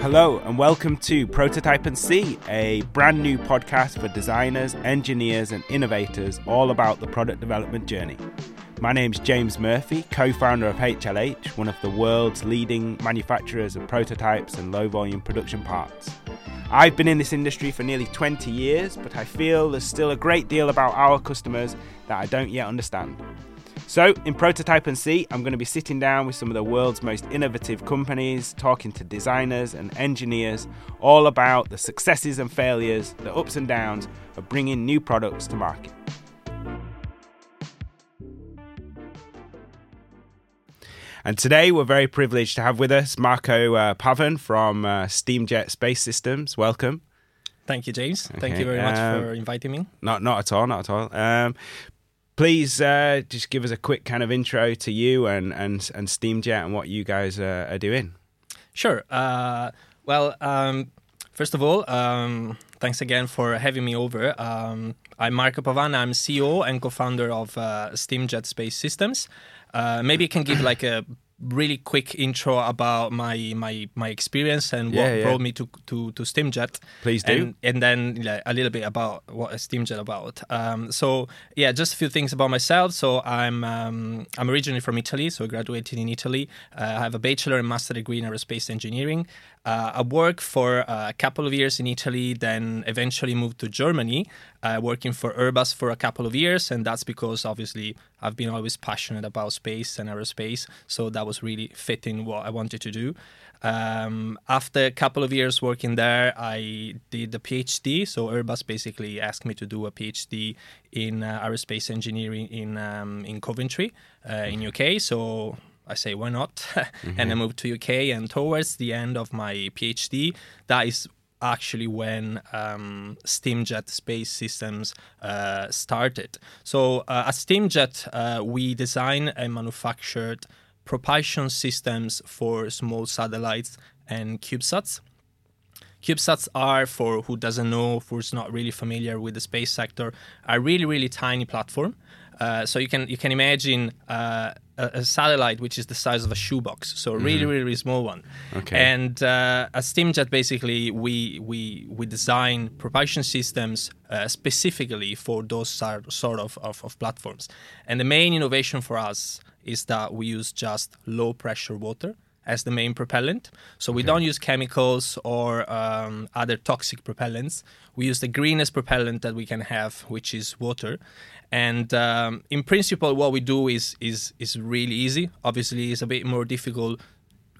Hello, and welcome to Prototype and See, a brand new podcast for designers, engineers, and innovators all about the product development journey. My name's James Murphy, co founder of HLH, one of the world's leading manufacturers of prototypes and low volume production parts. I've been in this industry for nearly 20 years, but I feel there's still a great deal about our customers that I don't yet understand. So, in Prototype and See, I'm going to be sitting down with some of the world's most innovative companies, talking to designers and engineers all about the successes and failures, the ups and downs of bringing new products to market. And today we're very privileged to have with us Marco uh, Pavan from uh, Steamjet Space Systems. Welcome. Thank you, James. Okay. Thank you very much um, for inviting me. Not, not at all, not at all. Um, please uh, just give us a quick kind of intro to you and and and Steamjet and what you guys are doing. Sure. Uh, well, um, first of all, um, thanks again for having me over. Um, I'm Marco Pavan. I'm CEO and co-founder of uh, Steamjet Space Systems. Uh, maybe you can give like a really quick intro about my my my experience and what yeah, yeah. brought me to to to Steamjet. Please do. And, and then like, a little bit about what is Steamjet about. Um, so yeah, just a few things about myself. So I'm um, I'm originally from Italy, so I graduated in Italy. Uh, I have a bachelor and master degree in aerospace engineering. Uh, I worked for a couple of years in Italy, then eventually moved to Germany, uh, working for Airbus for a couple of years. And that's because obviously I've been always passionate about space and aerospace. So that was really fitting what I wanted to do. Um, after a couple of years working there, I did a PhD. So Airbus basically asked me to do a PhD in uh, aerospace engineering in um, in Coventry, uh, in UK. So I say, why not? mm-hmm. and I moved to UK. And towards the end of my PhD, that is actually when um, Steamjet Space Systems uh, started. So uh, at Steamjet, uh, we design and manufactured propulsion systems for small satellites and CubeSats. CubeSats are, for who doesn't know, who's not really familiar with the space sector, a really, really tiny platform. Uh, so you can you can imagine uh, a, a, satellite which is the size of a shoebox, so a really, mm-hmm. really, really small one. Okay. And uh, at Steamjet, basically, we we we design propulsion systems uh, specifically for those sort of, of, of platforms. And the main innovation for us is that we use just low pressure water as the main propellant. So we okay. don't use chemicals or um, other toxic propellants. We use the greenest propellant that we can have, which is water. And um, in principle, what we do is is is really easy. Obviously, it's a bit more difficult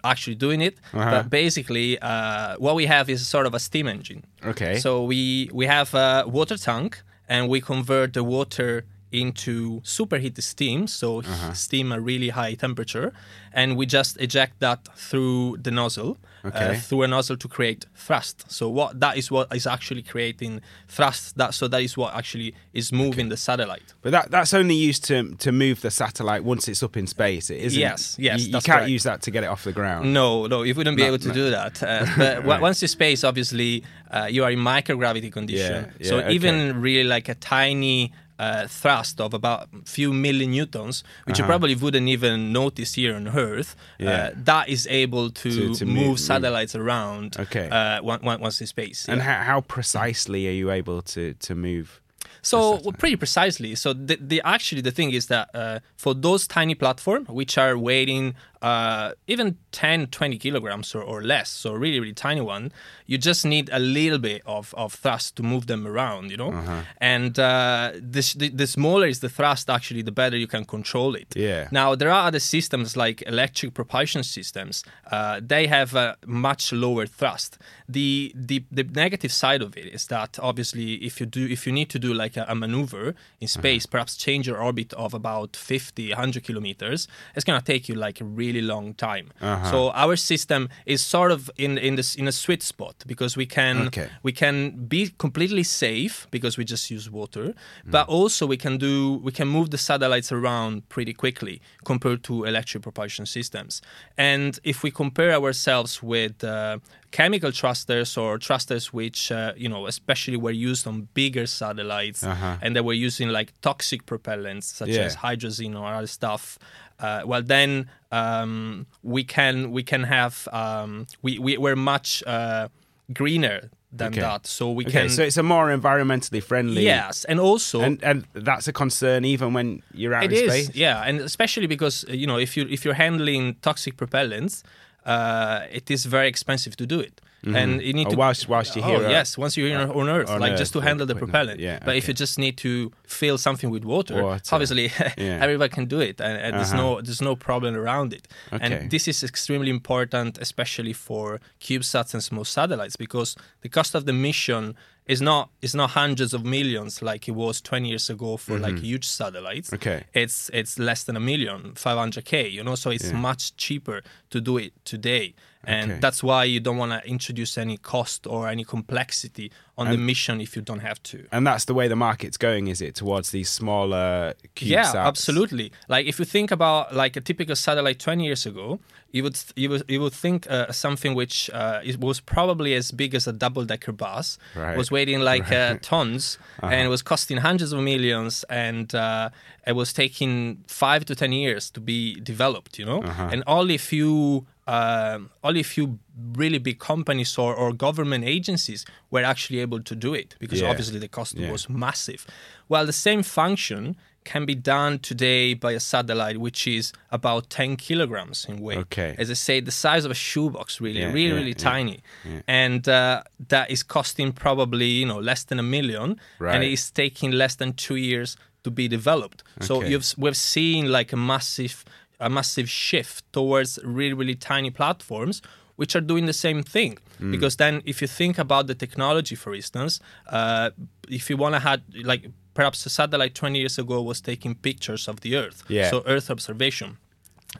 actually doing it. Uh-huh. But basically, uh, what we have is sort of a steam engine. Okay. So we we have a water tank, and we convert the water into superheated steam, so uh-huh. steam at really high temperature, and we just eject that through the nozzle, okay. uh, through a nozzle to create thrust. So what that is what is actually creating thrust. That so that is what actually is moving okay. the satellite. But that that's only used to to move the satellite once it's up in space. It isn't. Yes, yes. You, you can't use that to get it off the ground. No, no, you wouldn't be no, able to no. do that. Uh, but right. once in space, obviously, uh, you are in microgravity condition. Yeah, yeah, so okay. even really like a tiny uh, thrust of about a few millinewtons, which uh-huh. you probably wouldn't even notice here on Earth, uh, yeah. uh, that is able to, to, to move, move, satellites around okay. uh, once in space. And how, how, precisely are you able to, to move? So well, pretty precisely. So the, the, actually the thing is that uh, for those tiny platforms which are weighing uh, even 10, 20 kilograms or, or, less, so really, really tiny one, you just need a little bit of, of thrust to move them around, you know? Uh-huh. And uh, the, the, the, smaller is the thrust, actually, the better you can control it. Yeah. Now, there are other systems like electric propulsion systems. Uh, they have a much lower thrust. The, the, the negative side of it is that obviously if you do if you need to do like a, a maneuver in uh-huh. space, uh-huh. perhaps change your orbit of about 50, 100 kilometers, it's going to take you like a really really long time. Uh-huh. So our system is sort of in in this in a sweet spot because we can okay. we can be completely safe because we just use water, mm. but also we can do we can move the satellites around pretty quickly compared to electric propulsion systems. And if we compare ourselves with uh, chemical thrusters or thrusters which uh, you know especially were used on bigger satellites uh-huh. and they were using like toxic propellants such yeah. as hydrazine or other stuff uh, well then um, we can we can have um, we, we we're much uh, greener than Okay. that. So we Okay, can so it's a more environmentally friendly. yes, and also And and that's a concern even when you're out It in is, space. yeah, and especially because you know if you if you're handling toxic propellants, uh, it is very expensive to do it, and you need Oh, to whilst- whilst you're oh, here, uh, yes, once you're in, on Earth, on like Earth, just to handle the propellant. Yeah, but if you just need to fill something with water, Water. obviously Yeah. everybody can do it, and, and there's Uh-huh. no there's no problem around it. Okay. And this is extremely important, especially for CubeSats and small satellites, because the cost of the mission is not is not hundreds of millions like it was 20 years ago for like huge satellites. Mm-hmm. Okay. It's it's less than a million, 500k. You know, so it's Yeah. much cheaper to do it today, and Okay. that's why you don't want to introduce any cost or any complexity on the mission if you don't have to. And that's the way the market's going, is it? Towards these smaller CubeSats? Yeah, absolutely. Like if you think about like a typical satellite 20 years ago, you would you would you would think uh, something which uh, it was probably as big as a double decker bus Right. was weighing like uh, tons and it was costing hundreds of millions and uh, it was taking five to ten years to be developed. You know, and only a few. Um, only a few really big companies or, or government agencies were actually able to do it because Yeah. obviously the cost Yeah. was massive. Well, the same function can be done today by a satellite which is about 10 kilograms in weight. Okay. As I say, the size of a shoebox, really, Yeah, really, really tiny. And uh, that is costing probably, you know, less than a million. Right. And it is taking less than two years to be developed. So Okay. you've we've seen like a massive a massive shift towards really, really tiny platforms which are doing the same thing. Mm. Because then, if you think about the technology, for instance, uh, if you want to have like perhaps a satellite 20 years ago was taking pictures of the Earth, Yeah. so Earth observation.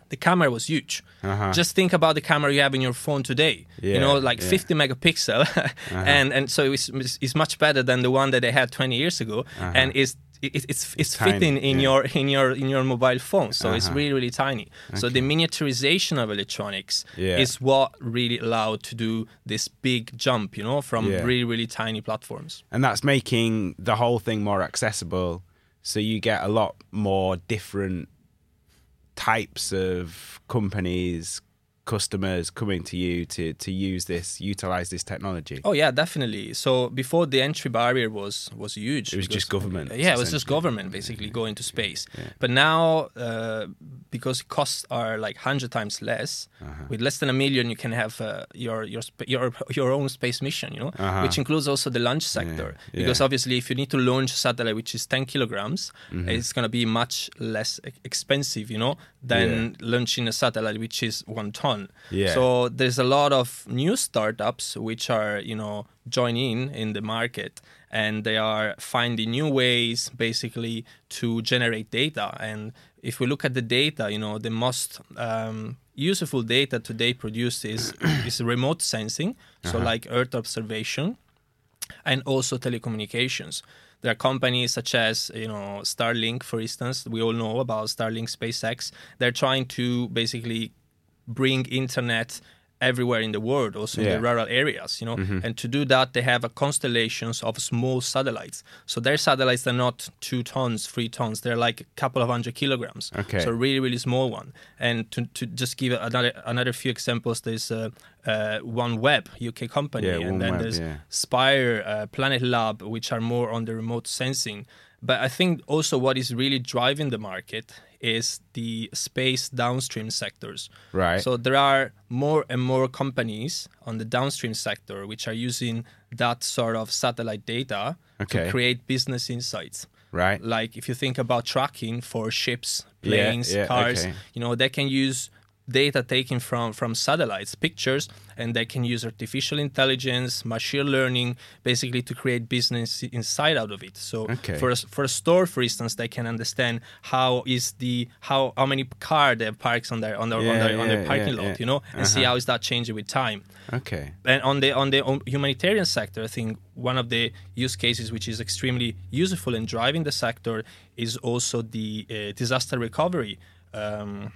The camera was huge. Uh-huh. Just think about the camera you have in your phone today. Yeah, you know, like yeah. Uh-huh. 50 megapixel, and and so it's, it's much better than the one that they had 20 years ago, and is it, it's it's tiny, fitting in yeah. your in your in your mobile phone, so it's Uh-huh. really really tiny. So the miniaturization of electronics Yeah. is what really allowed to do this big jump, you know, from Yeah. really really tiny platforms. and that's making the whole thing more accessible. So you get a lot more different types of companies, customers coming to you to to use this, utilize this technology. Oh yeah, definitely. So before the entry barrier was was huge. It was just government, Yeah, it was just government basically going to space. But now, uh, because costs are like hundred times less, Uh-huh. with less than a million, you can have uh, your your your your own space mission. You know, Uh-huh. which includes also the launch sector. yeah. Because obviously, if you need to launch a satellite which is ten kilograms, Mm-hmm. it's going to be much less expensive. You know, than launching a satellite which is one ton. Yeah. So there's a lot of new startups which are you know joining in the market and they are finding new ways basically to generate data and if we look at the data you know the most um, useful data today produced is is remote sensing so like earth observation and also telecommunications. There are companies such as you know Starlink, for instance. We all know about Starlink, SpaceX. They're trying to basically bring internet everywhere in the world, also in the rural areas. You know, and to do that, they have a constellations of small satellites. So their satellites are not two tons, three tons. They're like a couple of hundred kilograms. Okay. So really, really small one. And to, to just give another another few examples, there's uh, uh, OneWeb, UK company, Yeah, and then OneWeb, there's yeah. Spire, uh, Planet Lab, which are more on the remote sensing. But I think also what is really driving the market is the space downstream sectors. Right. So there are more and more companies on the downstream sector which are using that sort of satellite data Okay. to create business insights. Right. Like if you think about tracking for ships, Yeah, planes, yeah, cars, okay. you know, they can use data taken from from satellites, pictures, and they can use artificial intelligence, machine learning, basically to create business inside out of it. So Okay. for a, for a store, for instance, they can understand how is the how how many car they parks on their on their on Yeah, their, on their parking yeah, lot, yeah. you know, and see Uh-huh. how is that changing with time Okay. and on the on the um, humanitarian sector, I think one of the use cases which is extremely useful in driving the sector is also the uh, disaster recovery. Um,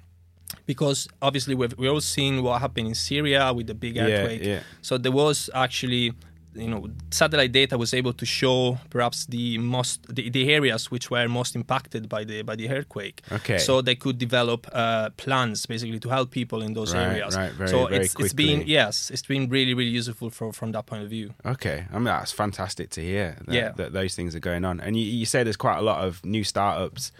because obviously we've we all seen what happened in Syria with the big Yeah, earthquake. yeah. So there was actually you know satellite data was able to show perhaps the most the, the areas which were most impacted by the by the earthquake. Okay. So they could develop uh, plans basically to help people in those Right, areas. right, very, so very it's it's been quickly. yes, it's been really really useful for, from that point of view. Okay, I mean that's fantastic to hear. That, Yeah. that those things are going on, and you, you say there's quite a lot of new startups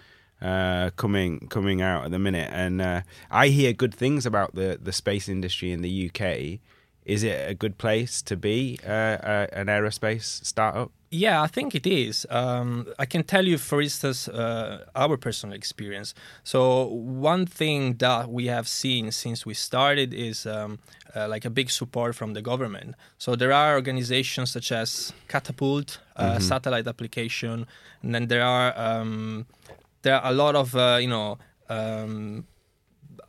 uh, coming coming out at the minute, and uh, I hear good things about the the space industry in the UK. Is it a good place to be uh, uh, an aerospace startup? Yeah, I think it is. Um, I can tell you, for instance, uh, our personal experience. So one thing that we have seen since we started is um, uh, like a big support from the government. So there are organizations such as Catapult, uh, satellite application, and then there are um, there are a lot of uh, you know. Um,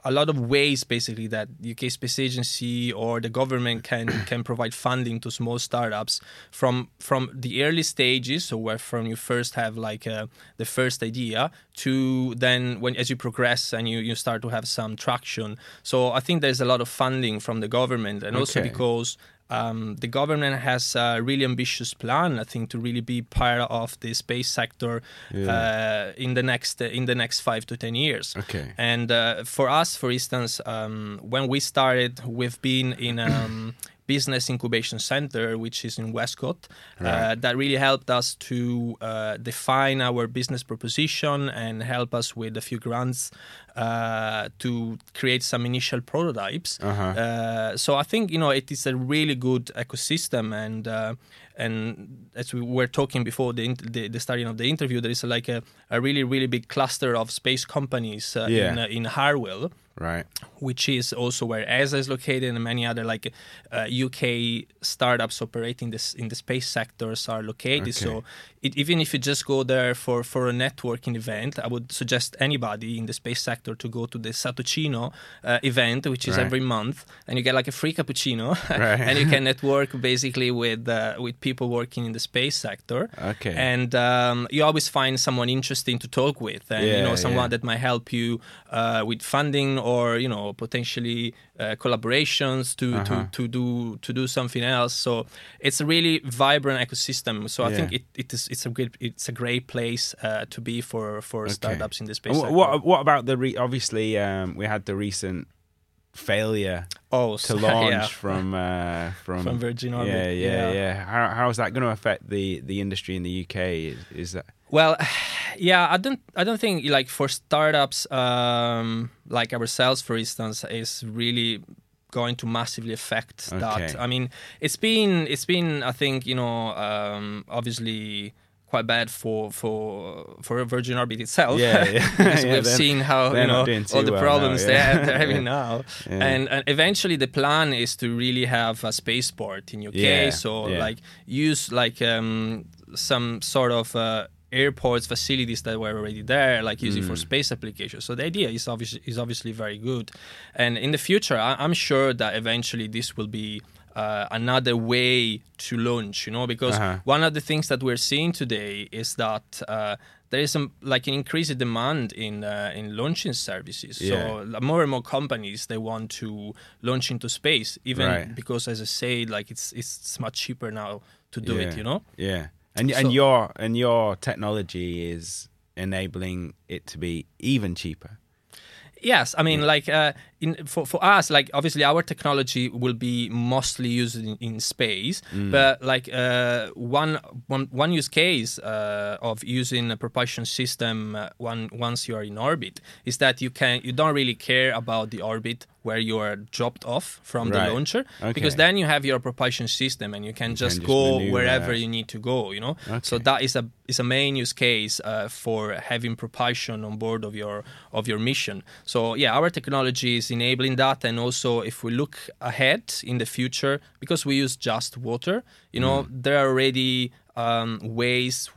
a lot of ways basically that UK Space Agency or the government can can provide funding to small startups from from the early stages, so where from you first have like uh, the first idea to then when as you progress and you you start to have some traction. So I think there's a lot of funding from the government and also because um, the government has a really ambitious plan, I think, to really be part of the space sector uh, in the next in the next five to ten years. Okay. And uh, for us, for instance, um, when we started, we've been in um, business incubation center, which is in Westcott. Uh, Right. that really helped us to uh, define our business proposition and help us with a few grants uh, to create some initial prototypes. Uh-huh. Uh, so I think you know it is a really good ecosystem, and uh, and as we were talking before the, the the starting of the interview, there is like a, a really really big cluster of space companies uh, Yeah. in uh, in Harwell Right. which is also where ESA is located, and many other like uh, UK startups operating this in the space sectors are located. Okay. So it, even if you just go there for for a networking event, I would suggest anybody in the space sector to go to the Satuccino uh, event, which is Right. every month, and you get like a free cappuccino, Right. and you can network basically with uh, with people working in the space sector. Okay. And um, you always find someone interesting to talk with, and you know someone yeah. that might help you uh, with funding or you know potentially uh, collaborations to, Uh-huh. to, to do to do something else. So it's a really vibrant ecosystem. So I Yeah. think it, it is it's a great it's a great place uh, to be for for startups in this space. What, what what about the re- obviously um, we had the recent failure oh to launch yeah. from uh, from From Virgin Orbit, Yeah, yeah, yeah. yeah. How how is that going to affect the the industry in the UK? Is, is that Well, yeah, I don't, I don't think like for startups um, like ourselves, for instance, is really going to massively affect Okay. that. I mean, it's been, it's been, I think, you know, um, obviously quite bad for for for Virgin Orbit itself. Yeah, yeah. Yeah, we've seen how you know not doing too all the well now, problems yeah. they're, they're having now, and, and eventually the plan is to really have a spaceport in UK. So like use like um, some sort of uh, airports facilities that were already there, like using Mm. for space applications. So the idea is obviously is obviously very good, and in the future, I, I'm sure that eventually this will be. Uh, another way to launch, you know, because Uh-huh. one of the things that we're seeing today is that uh, there is some like an increased demand in uh, in launching services. Yeah. So more and more companies they want to launch into space, even Right. because, as I say, like it's it's much cheaper now to do yeah, it. You know. Yeah, and So- and your and your technology is enabling it to be even cheaper. Yes, I mean, like uh, in for, for us, like obviously our technology will be mostly used in, in space, Mm. but like uh, one, one one use case uh, of using a propulsion system uh, one, once you are in orbit is that you can you don't really care about the orbit where you are dropped off from Right. the launcher because then you have your propulsion system and you can just just go maneuver wherever you need to go. You know, so that is a is a main use case uh, for having propulsion on board of your of your mission. So yeah, our technology is enabling that, and also if we look ahead in the future, because we use just water, you know, Mm. there are already um, ways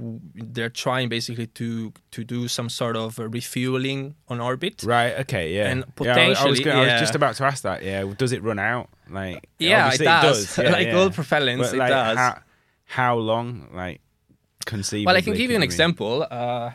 they're trying basically to to do some sort of refueling on orbit. Right. Okay. Yeah. And Yeah, I- was potentially, gonna- I was just about to ask that. Yeah. Does it run out? Like. Yeah, obviously it does. Yeah, Like yeah. all propellants, But, it like, does. How, how long? Like conceivably. Well, I can give you an example. Uh,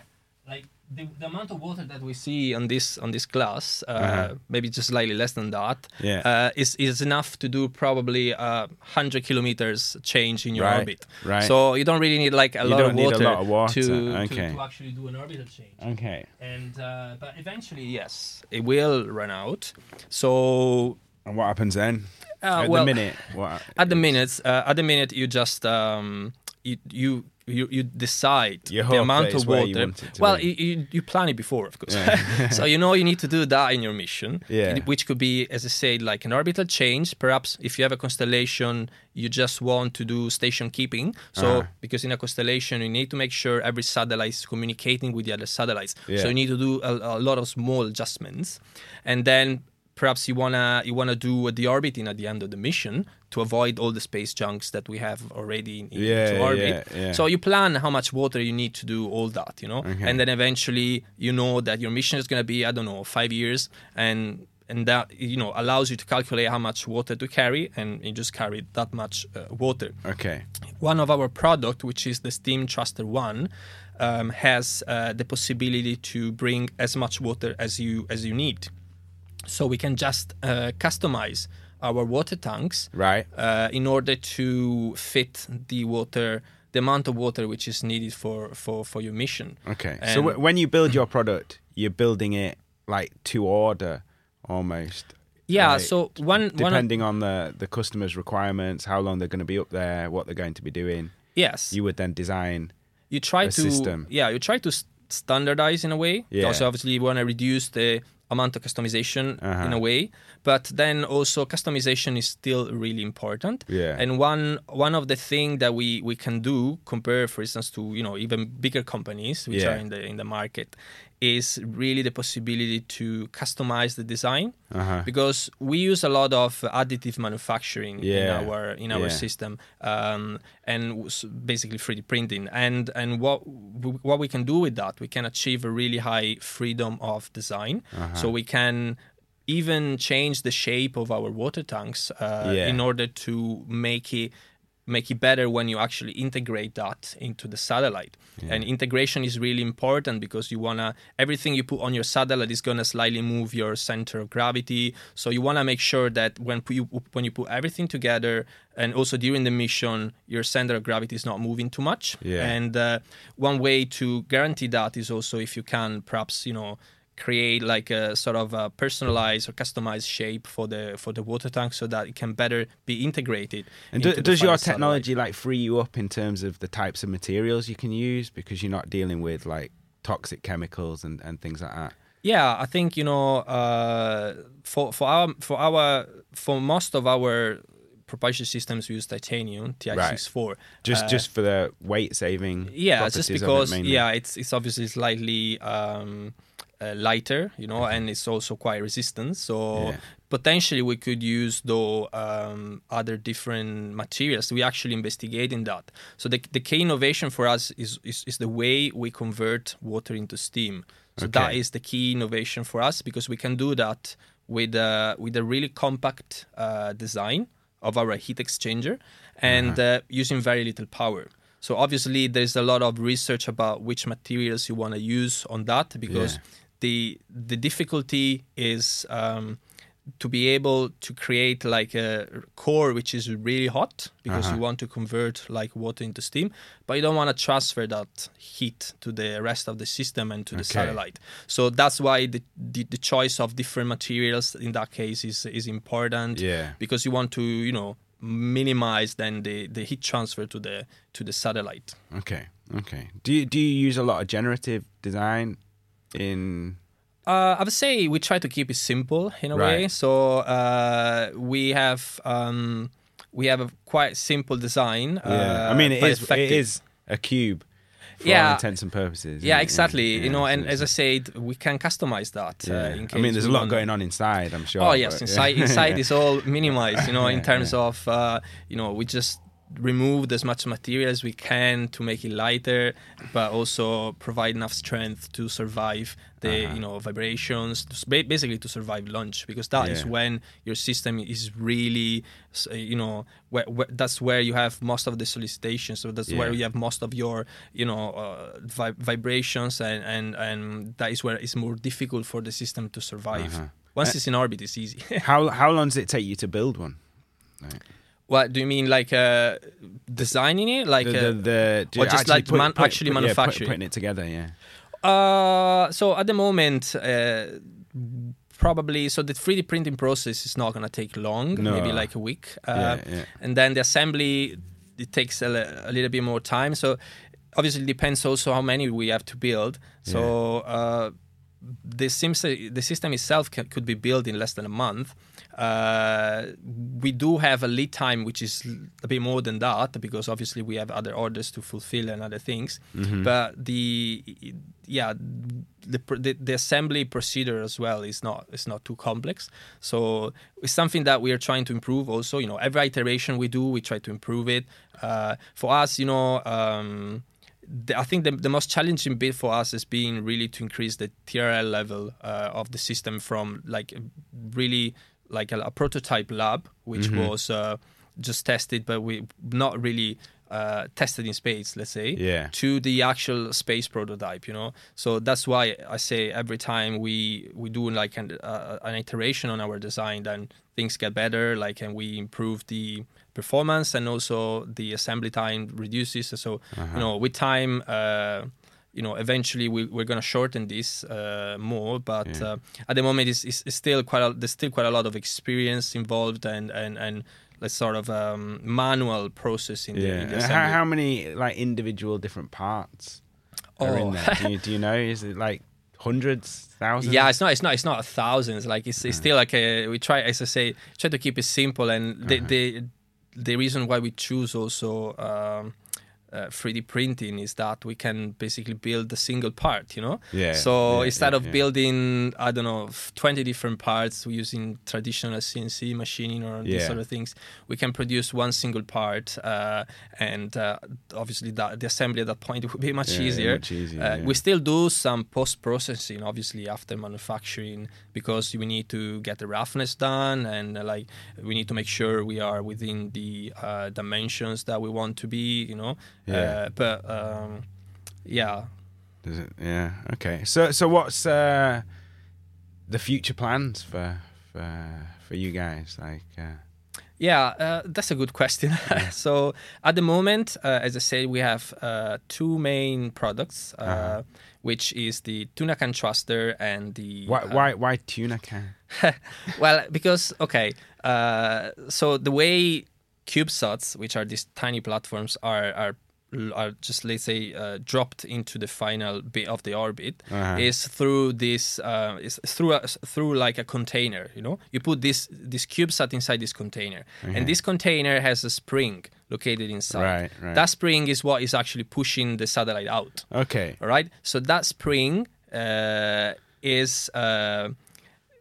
like the, the amount of water that we see on this on this glass, uh, Uh-huh. maybe just slightly less than that, Yeah. uh, is is enough to do probably uh, hundred kilometers change in your Right, orbit. right. So you don't really need like a lot of need a water, lot of water, To, to- okay. to actually do an orbital change. Okay. And uh, but eventually, yes, it will run out. So And what happens then? uh, At well, the minute, what? at the minute, uh, at the minute, you just um, you you. You, you decide You the amount of water. you want it to well, you, you, you plan it before, of course. Yeah. so you know you need to do that in your mission. Yeah. Which could be, as I said, like an orbital change. Perhaps if you have a constellation, you just want to do station keeping. So Uh-huh. because in a constellation, you need to make sure every satellite is communicating with the other satellites. Yeah. So you need to do a, a lot of small adjustments, and then perhaps you wanna you wanna do a deorbiting at the end of the mission to avoid all the space junks that we have already in, in Yeah, orbit. yeah, yeah. So you plan how much water you need to do all that, you know, Okay. and then eventually you know that your mission is going to be I don't know five years, and and that you know allows you to calculate how much water to carry, and you just carry that much uh, water. Okay. One of our product, which is the Steam Thruster One, um, has uh, the possibility to bring as much water as you as you need. So we can just uh, customize our water tanks Right. uh, in order to fit the water, the amount of water which is needed for for, for your mission. Okay. so w- when you build your product, you're building it like to order almost. Yeah. Like, so one one Depending on the the customer's requirements, how long they're going to be up there, what they're going to be doing, yes, you would then design. you try to system. yeah you try to standardize in a way. Yeah. Also, obviously, you want to reduce the amount of customization Uh-huh. in a way, but then also customization is still really important. Yeah. And one one of the thing that we we can do compare, for instance, to you know even bigger companies which Yeah. are in the in the market, is really the possibility to customize the design Uh-huh. because we use a lot of additive manufacturing Yeah. in our in our Yeah. system um, and basically 3D printing and and what what we can do with that we can achieve a really high freedom of design Uh-huh. so we can even change the shape of our water tanks uh, Yeah. in order to make it make it better when you actually integrate that into the satellite and integration is really important because you want to everything you put on your satellite is going to slightly move your center of gravity so you want to make sure that when you when you put everything together and also during the mission your center of gravity is not moving too much Yeah. and uh, one way to guarantee that is also if you can perhaps you know create like a sort of a personalized or customized shape for the for the water tank so that it can better be integrated And do, does your final satellite. technology like free you up in terms of the types of materials you can use because you're not dealing with like toxic chemicals and, and things like that? Yeah, I think you know uh, for for our for our for most of our propulsion systems we use titanium Ti64. Just Uh, just for the weight saving. yeah, just because yeah, it's it's obviously slightly um, uh, lighter, you know, and it's also quite resistant. So Yeah. potentially we could use though um, other different materials. We actually investigate in that. So the the key innovation for us is is, is the way we convert water into steam. So that Okay. is the key innovation for us because we can do that with a with a really compact uh, design of our heat exchanger and Uh-huh. uh, using very little power. So obviously there's a lot of research about which materials you want to use on that because Yeah. The the difficulty is um, to be able to create like a core which is really hot because Uh-huh. you want to convert like water into steam, but you don't want to transfer that heat to the rest of the system and to the satellite. So that's why the, the the choice of different materials in that case is is important Yeah. because you want to you know minimize then the, the heat transfer to the to the satellite. Okay. Okay. Do you do you use a lot of generative design in Uh, I would say we try to keep it simple in a Right. way. So uh, we have um, we have a quite simple design. Yeah. uh, I mean it is it is a cube for all Yeah. intents and purposes. Yeah, exactly. Yeah, you know, and as I said, we can customize that. yeah. Uh, I mean there's a lot want- going on inside, I'm sure. Oh yes, but- inside inside is all minimized. You know, in terms yeah. of uh, you know, we just removed as much material as we can to make it lighter, but also provide enough strength to survive the Uh-huh. you know vibrations, to basically to survive launch, because that is Yeah. when your system is really you know where, where, that's where you have most of the solicitations. So that's where you have most of your you know uh, vi- vibrations, and, and and that is where it's more difficult for the system to survive. Uh-huh. Once Uh, it's in orbit, it's easy. How how long does it take you to build one? What do you mean, like uh, designing it, like? the, uh, the, the, or just actually like man- actually yeah, put- manufacturing? putting it together. Yeah. Uh, so at the moment, uh, probably so the 3D printing process is not gonna take long, No. maybe like a week. Uh, Yeah, yeah. And then the assembly it takes a, a little bit more time. So obviously it depends also how many we have to build. So uh, the the system itself can, could be built in less than a month. Uh, we do have a lead time which is a bit more than that because obviously we have other orders to fulfill and other things. But the yeah the, the the assembly procedure as well is not is not too complex. So it's something that we are trying to improve. Also, you know, every iteration we do, we try to improve it. Uh, for us, you know. Um, I think the, the most challenging bit for us has been really to increase the TRL level uh, of the system from like really like a, a prototype lab, which Mm-hmm. was uh, just tested, but we not really uh, tested in space, let's say, Yeah. to the actual space prototype. You know, so that's why I say every time we we do like an, uh, an iteration on our design, then things get better. Like, and we improve the performance and also the assembly time reduces. So Uh-huh. you know, with time. Uh, you know, eventually we, we're going to shorten this uh, more, but uh, at the moment, it's, it's, still quite a, there's still quite a lot of experience involved and and and let's sort of um, manual process in the, Yeah. in the How, how many like individual different parts are in Oh. there? Do you, do you know? Is it like hundreds, thousands? Yeah, it's not. It's not. It's not thousands. Like it's, it's still like a. We try, as I say, try to keep it simple. And the Uh-huh. the the reason why we choose also um, uh, 3D printing is that we can basically build a single part. You know. Yeah, So yeah, instead yeah, of yeah. building, I don't know, 20 different parts using traditional CNC machining or these sort of things, we can produce one single part, uh, and uh, obviously that, the assembly at that point would be much easier. much easier, Uh. We still do some post processing, obviously after manufacturing, because we need to get the roughness done, and uh, like we need to make sure we are within the uh, dimensions that we want to be. You know, Yeah. uh, but um, yeah. Does it? Yeah. Okay. So so what's uh, the future plans for for for you guys? Like. Uh, Yeah, uh, that's a good question. so at the moment, uh, as I say, we have uh, two main products, uh, Uh-huh. which is the tuna can thruster and the why uh, why why tuna can? well, because okay, uh, so the way CubeSats, which are these tiny platforms, are are are just let's say uh, dropped into the final bit of the orbit Uh-huh. is through this uh, is through a, through like a container. You know, you put this this CubeSat inside this container, and this container has a spring located inside. Right, right. That spring is what is actually pushing the satellite out. Okay. All right. So that spring uh, is uh,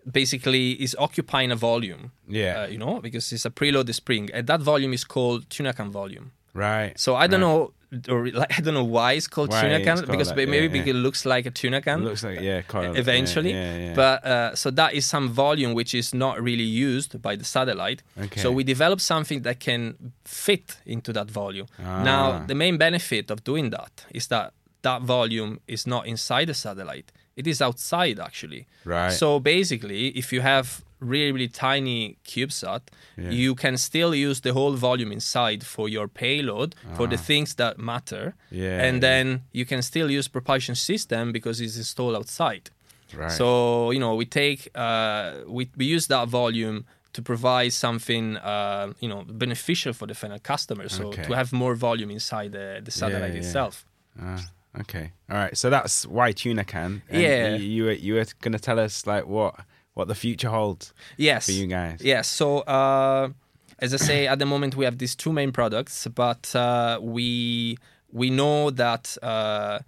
basically is occupying a volume. Yeah. Uh, you know, because it's a preloaded spring, and that volume is called tunacan volume. Right. So I don't right. know, or like I don't know why it's called Why tunacan it's called because that, maybe yeah, because yeah. it looks like a tunacan. It looks like yeah. Quite eventually, yeah. but uh, so that is some volume which is not really used by the satellite. Okay. So we developed something that can fit into that volume. Ah. Now the main benefit of doing that is that that volume is not inside the satellite; it is outside actually. Right. So basically, if you have really really tiny CubeSat, Yeah. you can still use the whole volume inside for your payload for the things that matter. Ah. Yeah, And yeah. then you can still use propulsion system because it's installed outside. Right. So you know we take uh, we we use that volume to provide something uh, you know beneficial for the final customer. So Okay. to have more volume inside the, the satellite yeah. itself. Ah, okay. All right. So that's why tuna can. And Yeah. You, you were you were gonna tell us like what what the future holds Yes. for you guys. Yes. So uh, as I say, at the moment we have these two main products, but uh, we we know that uh,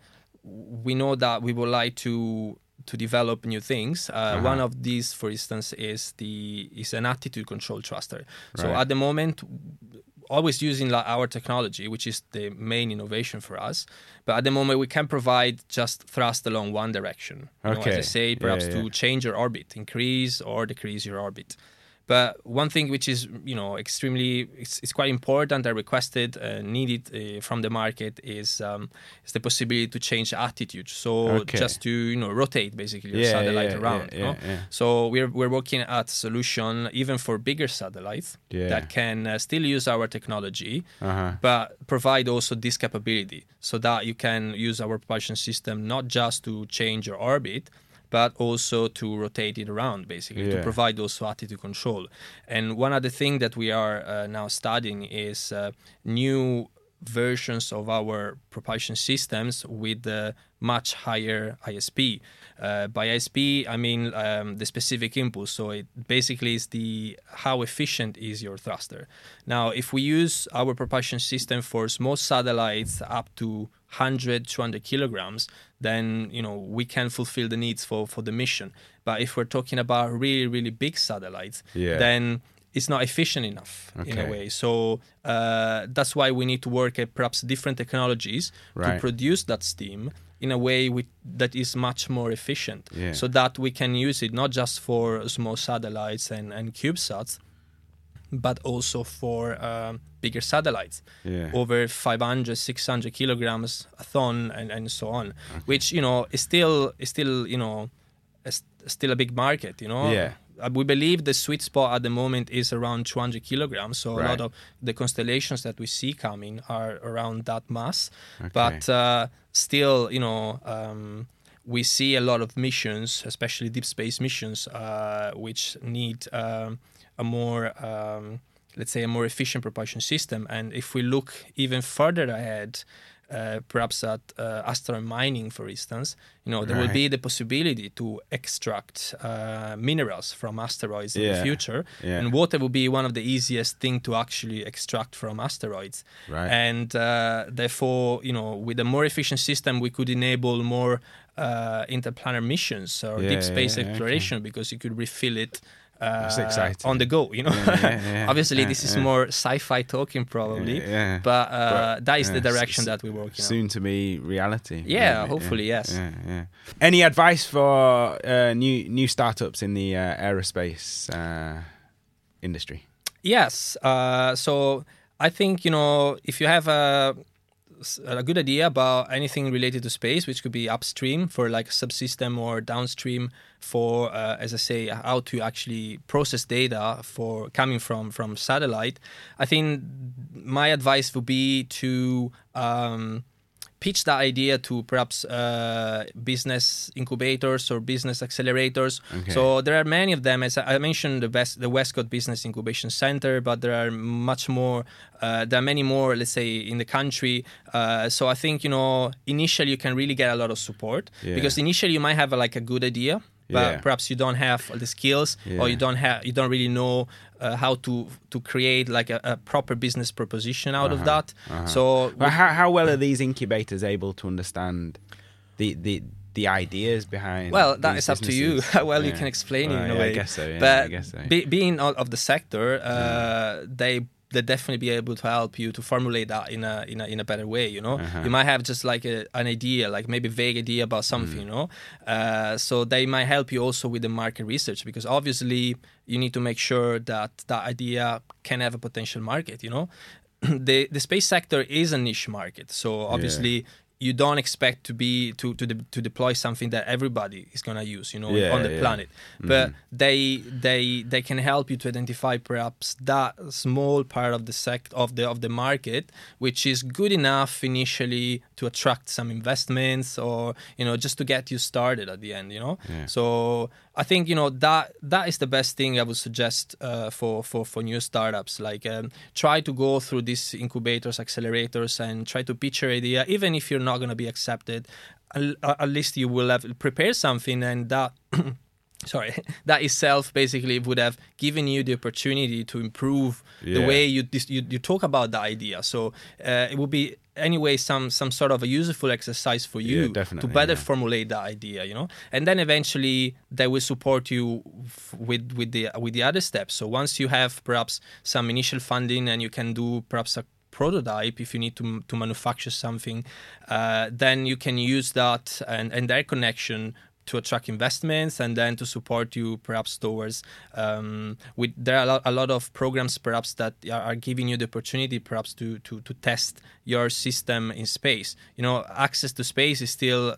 we know that we would like to to develop new things. Uh, Uh-huh. One of these, for instance, is the is an attitude control thruster. So at the moment. Always using like, our technology, which is the main innovation for us. But at the moment, we can provide just thrust along one direction. You know, Okay. as I say, Yeah, perhaps yeah. to change your orbit, increase or decrease your orbit. But one thing which is, you know, extremely, it's, it's quite important and requested, uh, needed uh, from the market is um, is the possibility to change attitude. So Okay. just to you know rotate basically your Yeah, satellite yeah, around. yeah, you know? So we're we're working at a solution even for bigger satellites that can uh, still use our technology, Uh-huh. but provide also this capability so that you can use our propulsion system not just to change your orbit but also to rotate it around basically Yeah. to provide also attitude control and one other thing that we are uh, now studying is uh, new versions of our propulsion systems with uh, much higher ISP. Uh, by ISP, I mean um, the specific impulse. So it basically is the how efficient is your thruster. Now, if we use our propulsion system for small satellites up to 100, 200 kilograms, then you know we can fulfill the needs for for the mission. But if we're talking about really, really big satellites, Yeah. then it's not efficient enough in a way. So uh, that's why we need to work at perhaps different technologies Right. to produce that steam in a way with, that is much more efficient, Yeah. so that we can use it not just for small satellites and, and CubeSats, but also for um, bigger satellites Yeah. over 500 600 kilograms a ton and, and so on which you know is still is still you know is still a big market you know Yeah. Uh, we believe the sweet spot at the moment is around 200 kilograms so a lot of the constellations that we see coming are around that mass Okay. but uh, still you know um, we see a lot of missions especially deep space missions uh, which need um, a more um, let's say a more efficient propulsion system. And if we look even further ahead uh, perhaps at uh, asteroid mining for instance you know there will be the possibility to extract uh, minerals from asteroids in the future. Yeah. and water will be one of the easiest thing to actually extract from asteroids. Right. and uh, therefore you know with a more efficient system we could enable more uh, interplanar missions or Yeah, deep space yeah, yeah, exploration because you could refill it That's exciting. on the go you know obviously this is more sci-fi talking probably Yeah, yeah. but, uh, But, that is the direction that we're working Soon to be reality. Yeah, hopefully, yes. Yeah, yeah. Any advice for uh, new new startups in the uh, aerospace uh, industry? Yes. Uh, so I think you know if you have a a good idea about anything related to space, which could be upstream for like a subsystem or downstream for, uh, as I say, how to actually process data for coming from from satellite. I think my advice would be to um, pitch that idea to perhaps uh, business incubators or business accelerators. Okay. So there are many of them. As I I mentioned, the West, the Westcott Business Incubation Center, but there are much more. Uh, there are many more, let's say, in the country. Uh, so I think you know, initially you can really get a lot of support Yeah. because initially you might have a, like a good idea. But Yeah. perhaps you don't have the skills, Yeah. or you don't have, you don't really know uh, how to to create like a, a proper business proposition out of Uh-huh, that. uh-huh. So Well, how how well are these incubators able to understand the the the ideas behind? Well, that is up to you how well you can explain Well, it in a yeah, way. I guess so. Yeah, but I guess so. be, being out of the sector, uh, they they definitely be able to help you to formulate that in a in a in a better way. You know, Uh-huh. you might have just like a, an idea, like maybe vague idea about something. You know, uh, so they might help you also with the market research because obviously you need to make sure that that idea can have a potential market. You know, the the space sector is a niche market, so obviously you don't expect to be to to, de- to deploy something that everybody is gonna use, you know, Yeah, on the yeah. planet. But they they they can help you to identify perhaps that small part of the sect of the of the market which is good enough initially to attract some investments or you know just to get you started at the end, you know. Yeah. So I think you know that that is the best thing I would suggest uh, for for for new startups. Like um, try to go through these incubators, accelerators, and try to pitch your idea, even if you're not going to be accepted. At, at least you will have prepared something, and that. Sorry, that itself basically would have given you the opportunity to improve the way you, you you talk about the idea. So uh, it would be anyway some some sort of a useful exercise for you Yeah, to better yeah. formulate the idea you know and then eventually they will support you f- with with the with the other steps so once you have perhaps some initial funding and you can do perhaps a prototype if you need to to manufacture something uh, then you can use that and and their connection to attract investments and then to support you perhaps towards um, with there are a lot, a lot of programs perhaps that are, giving you the opportunity perhaps to, to to test your system in space. You know access to space is still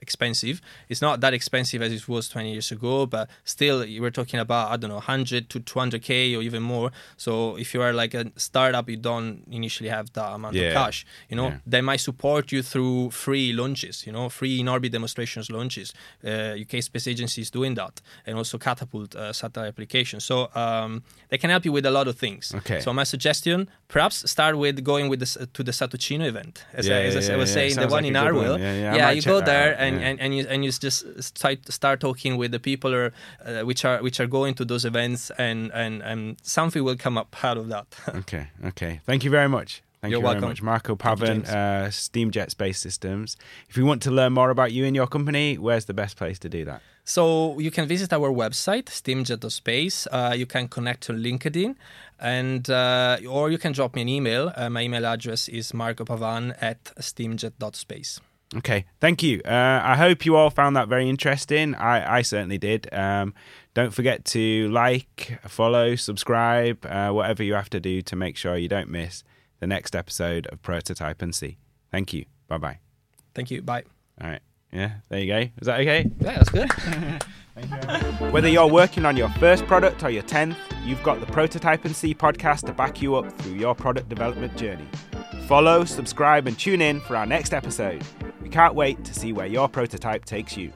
expensive. It's not that expensive as it was 20 years ago but still you were talking about i don't know 100 to 200k or even more. So if you are like a startup you don't initially have that amount Yeah. of cash you know? Yeah. they might support you through free launches you know free in orbit demonstrations launches. Uh, uk space agency is doing that and also catapult uh, satellite applications so um, they can help you with a lot of things. Okay. so my suggestion perhaps start with going with the, to the Satuccino event. As, Yeah, I, as I was saying the one like in Arwell one. Yeah, you go there and, and, and you and you just start start talking with the people are, uh, which are which are going to those events and, and and something will come up out of that Okay, okay. Thank you very much. Thank You're you very welcome. much, Marco Pavan, uh, Steamjet Space Systems. If you want to learn more about you and your company, where's the best place to do that? So you can visit our website, steamjet.space. Uh, you can connect to LinkedIn, and uh, or you can drop me an email. Uh, my email address is Marco marcopavan at steamjet.space. Okay, thank you. Uh, I hope you all found that very interesting. I, I certainly did. Um, don't forget to like, follow, subscribe, uh, whatever you have to do to make sure you don't miss the next episode of Prototype and See. Thank you. Bye bye. Thank you. Bye. All right. Yeah, there you go. Is that okay? Yeah, that's good. Whether you're working on your first product or your 10th, you've got the Prototype and See podcast to back you up through your product development journey. Follow, subscribe, and tune in for our next episode. We can't wait to see where your prototype takes you.